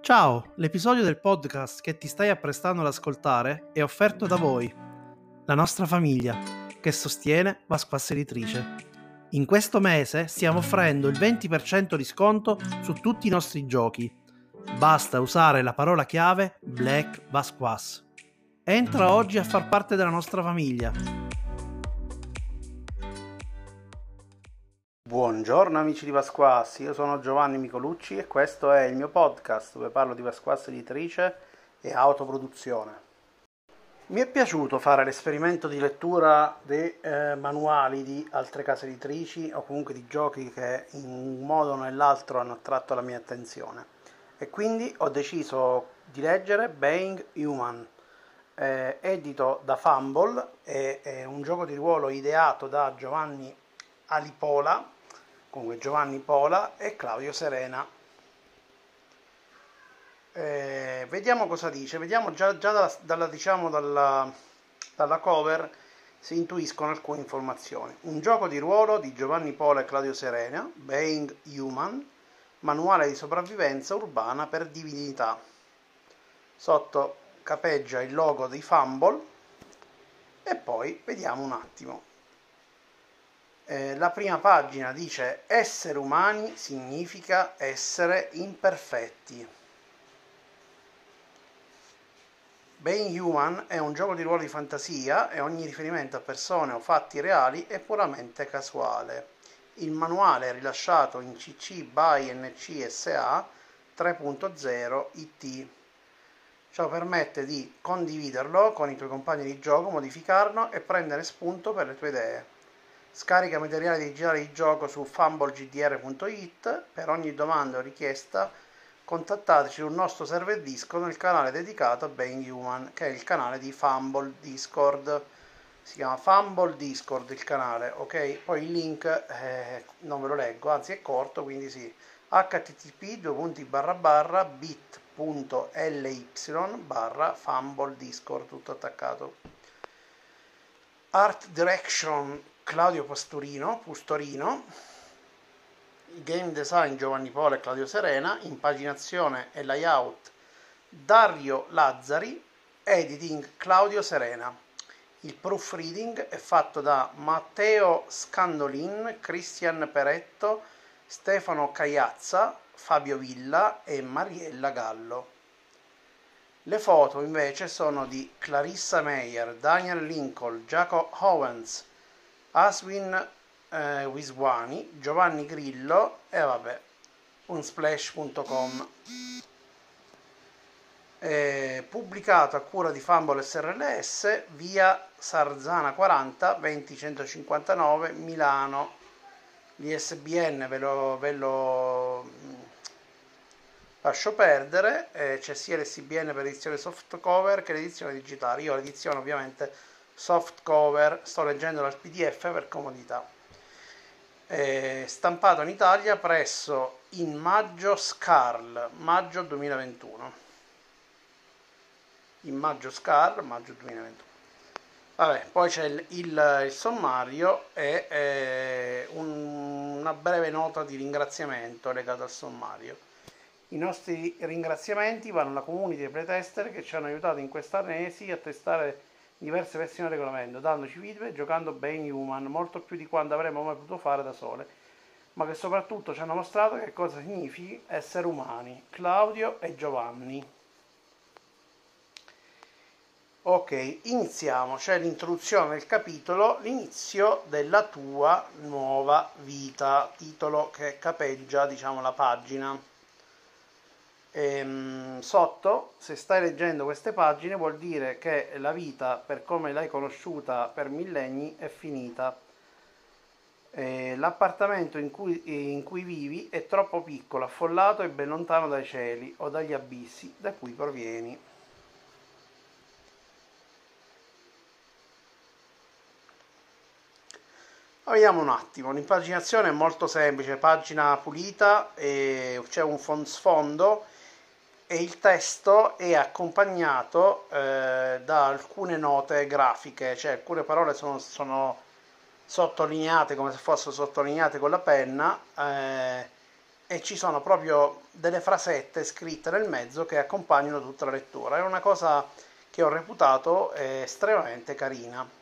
Ciao, l'episodio del podcast che ti stai apprestando ad ascoltare è offerto da voi, la nostra famiglia, che sostiene Vasquas Editrice. In questo mese stiamo offrendo il 20% di sconto su tutti i nostri giochi. Basta usare la parola chiave Black Vasquas. Entra oggi a far parte della nostra famiglia. Buongiorno amici di Pasquassi, io sono Giovanni Micolucci e questo è il mio podcast dove parlo di Pasquassi editrice e autoproduzione. Mi è piaciuto fare l'esperimento di lettura dei eh, manuali di altre case editrici o comunque di giochi che in un modo o nell'altro hanno attratto la mia attenzione. E quindi ho deciso di leggere Being Human, eh, edito da Fumble, è, è un gioco di ruolo ideato da Giovanni Alipola comunque Giovanni Pola e Claudio Serena. Eh, vediamo cosa dice, vediamo già, già dalla, dalla, diciamo, dalla, dalla cover si intuiscono alcune informazioni. Un gioco di ruolo di Giovanni Pola e Claudio Serena, Being Human, manuale di sopravvivenza urbana per divinità. Sotto capeggia il logo di Fumble e poi vediamo un attimo. Eh, la prima pagina dice essere umani significa essere imperfetti. Being Human è un gioco di ruolo di fantasia e ogni riferimento a persone o fatti reali è puramente casuale. Il manuale è rilasciato in CC by NCSA 3.0 IT. Ciò permette di condividerlo con i tuoi compagni di gioco, modificarlo e prendere spunto per le tue idee. Scarica materiale digitale di gioco su fumblegdr.it. Per ogni domanda o richiesta contattateci sul nostro server Discord nel canale dedicato a Being Human, che è il canale di Fumble Discord. Si chiama Fumble Discord il canale, ok? Poi il link eh, non ve lo leggo, anzi è corto, quindi sì. http bit.ly barra Fumble Discord, tutto attaccato. Art Direction Claudio Pastorino, Pustorino, game design Giovanni Pola e Claudio Serena, impaginazione e layout Dario Lazzari, editing Claudio Serena. Il proofreading è fatto da Matteo Scandolin, Cristian Peretto, Stefano Cagliazza, Fabio Villa e Mariella Gallo. Le foto invece sono di Clarissa Meyer, Daniel Lincoln, Jacob Owens, Aswin eh, Wiswani, Giovanni Grillo e vabbè, unsplash.com. Eh, pubblicato a cura di Fumble SRLS via Sarzana 40 20159 Milano. L'ISBN ve lo, ve lo mm, lascio perdere, eh, c'è sia l'SBN per l'edizione soft cover che l'edizione digitale. Io l'edizione ovviamente soft cover, sto leggendo dal PDF per comodità. È stampato in Italia presso in maggio Scarl, maggio 2021. In maggio Scarl, maggio 2021. Vabbè, poi c'è il, il, il sommario e eh, un, una breve nota di ringraziamento legata al sommario. I nostri ringraziamenti vanno alla community dei playtester che ci hanno aiutato in quest'anesi a testare diverse versioni del regolamento, dandoci feedback giocando ben human, molto più di quanto avremmo mai potuto fare da sole, ma che soprattutto ci hanno mostrato che cosa significhi essere umani, Claudio e Giovanni. Ok, iniziamo, c'è l'introduzione del capitolo, l'inizio della tua nuova vita, titolo che capeggia, diciamo, la pagina. Ehm, sotto, se stai leggendo queste pagine, vuol dire che la vita, per come l'hai conosciuta per millenni, è finita. Eh, l'appartamento in cui, in cui vivi è troppo piccolo, affollato e ben lontano dai cieli o dagli abissi da cui provieni. Vediamo un attimo, l'impaginazione è molto semplice, pagina pulita, c'è un sfondo e il testo è accompagnato eh, da alcune note grafiche, cioè alcune parole sono, sono, sottolineate come se fossero sottolineate con la penna, eh, e ci sono proprio delle frasette scritte nel mezzo che accompagnano tutta la lettura. È una cosa che ho reputato estremamente carina.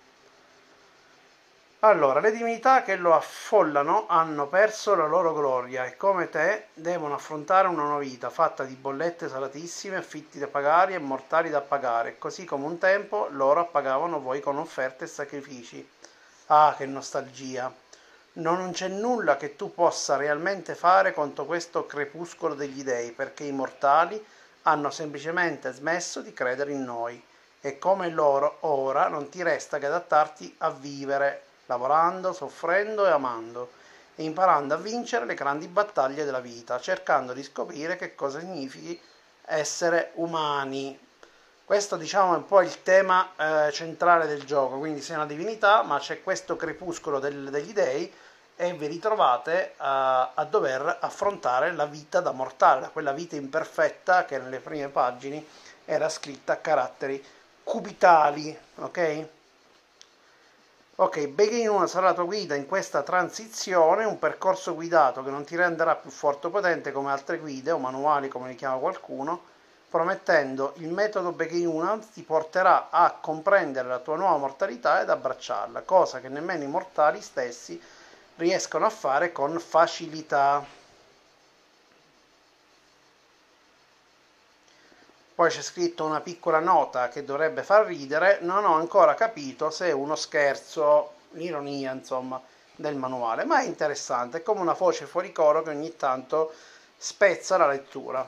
Allora, le divinità che lo affollano hanno perso la loro gloria e come te devono affrontare una nuova vita fatta di bollette salatissime, affitti da pagare e mortali da pagare, così come un tempo loro appagavano voi con offerte e sacrifici. Ah, che nostalgia! Non c'è nulla che tu possa realmente fare contro questo crepuscolo degli dei, perché i mortali hanno semplicemente smesso di credere in noi e come loro ora non ti resta che adattarti a vivere lavorando, soffrendo e amando, e imparando a vincere le grandi battaglie della vita, cercando di scoprire che cosa significhi essere umani. Questo diciamo è un po' il tema eh, centrale del gioco, quindi sei una divinità, ma c'è questo crepuscolo del, degli dei e vi ritrovate a, a, dover affrontare la vita da mortale, quella vita imperfetta che nelle prime pagine era scritta a caratteri cubitali, ok? Ok, Begin 1 sarà la tua guida in questa transizione, un percorso guidato che non ti renderà più forte o potente come altre guide o manuali come li chiama qualcuno, promettendo il metodo Begin 1 ti porterà a comprendere la tua nuova mortalità ed abbracciarla, cosa che nemmeno i mortali stessi riescono a fare con facilità. Poi c'è scritto una piccola nota che dovrebbe far ridere, non ho ancora capito se è uno scherzo, l'ironia insomma del manuale, ma è interessante, è come una voce fuori coro che ogni tanto spezza la lettura.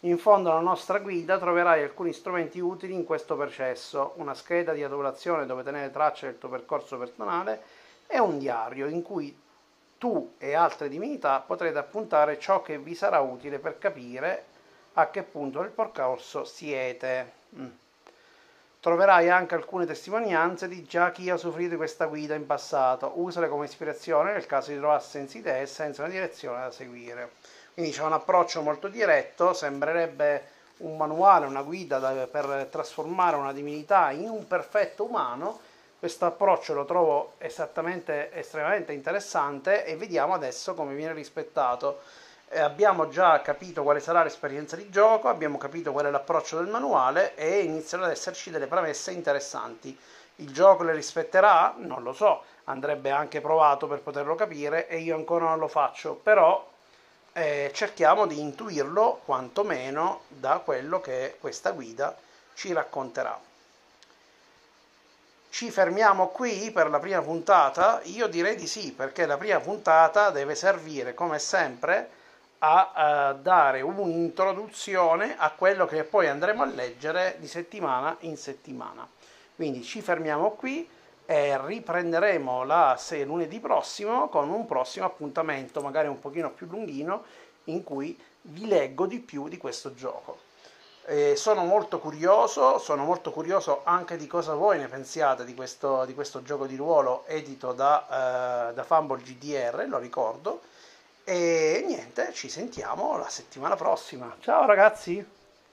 In fondo alla nostra guida troverai alcuni strumenti utili in questo processo, una scheda di adulazione dove tenere traccia del tuo percorso personale e un diario in cui tu e altre divinità potrete appuntare ciò che vi sarà utile per capire a che punto del percorso siete. Mm. Troverai anche alcune testimonianze di già chi ha di questa guida in passato. Usale come ispirazione nel caso di trovarsi senza idee e senza una direzione da seguire. Quindi c'è un approccio molto diretto, sembrerebbe un manuale, una guida da, per trasformare una divinità in un perfetto umano. Questo approccio lo trovo esattamente estremamente interessante e vediamo adesso come viene rispettato abbiamo già capito quale sarà l'esperienza di gioco, abbiamo capito qual è l'approccio del manuale e iniziano ad esserci delle premesse interessanti. Il gioco le rispetterà? Non lo so, andrebbe anche provato per poterlo capire e io ancora non lo faccio, però eh, cerchiamo di intuirlo quantomeno da quello che questa guida ci racconterà. Ci fermiamo qui per la prima puntata? Io direi di sì, perché la prima puntata deve servire come sempre a, a dare un'introduzione a quello che poi andremo a leggere di settimana in settimana. Quindi ci fermiamo qui e riprenderemo la se lunedì prossimo con un prossimo appuntamento, magari un pochino più lunghino, in cui vi leggo di più di questo gioco. Eh, sono molto curioso, sono molto curioso anche di cosa voi ne pensiate di questo, di questo gioco di ruolo edito da, eh, da Fumble GDR, lo ricordo. E niente, ci sentiamo la settimana prossima. Ciao ragazzi!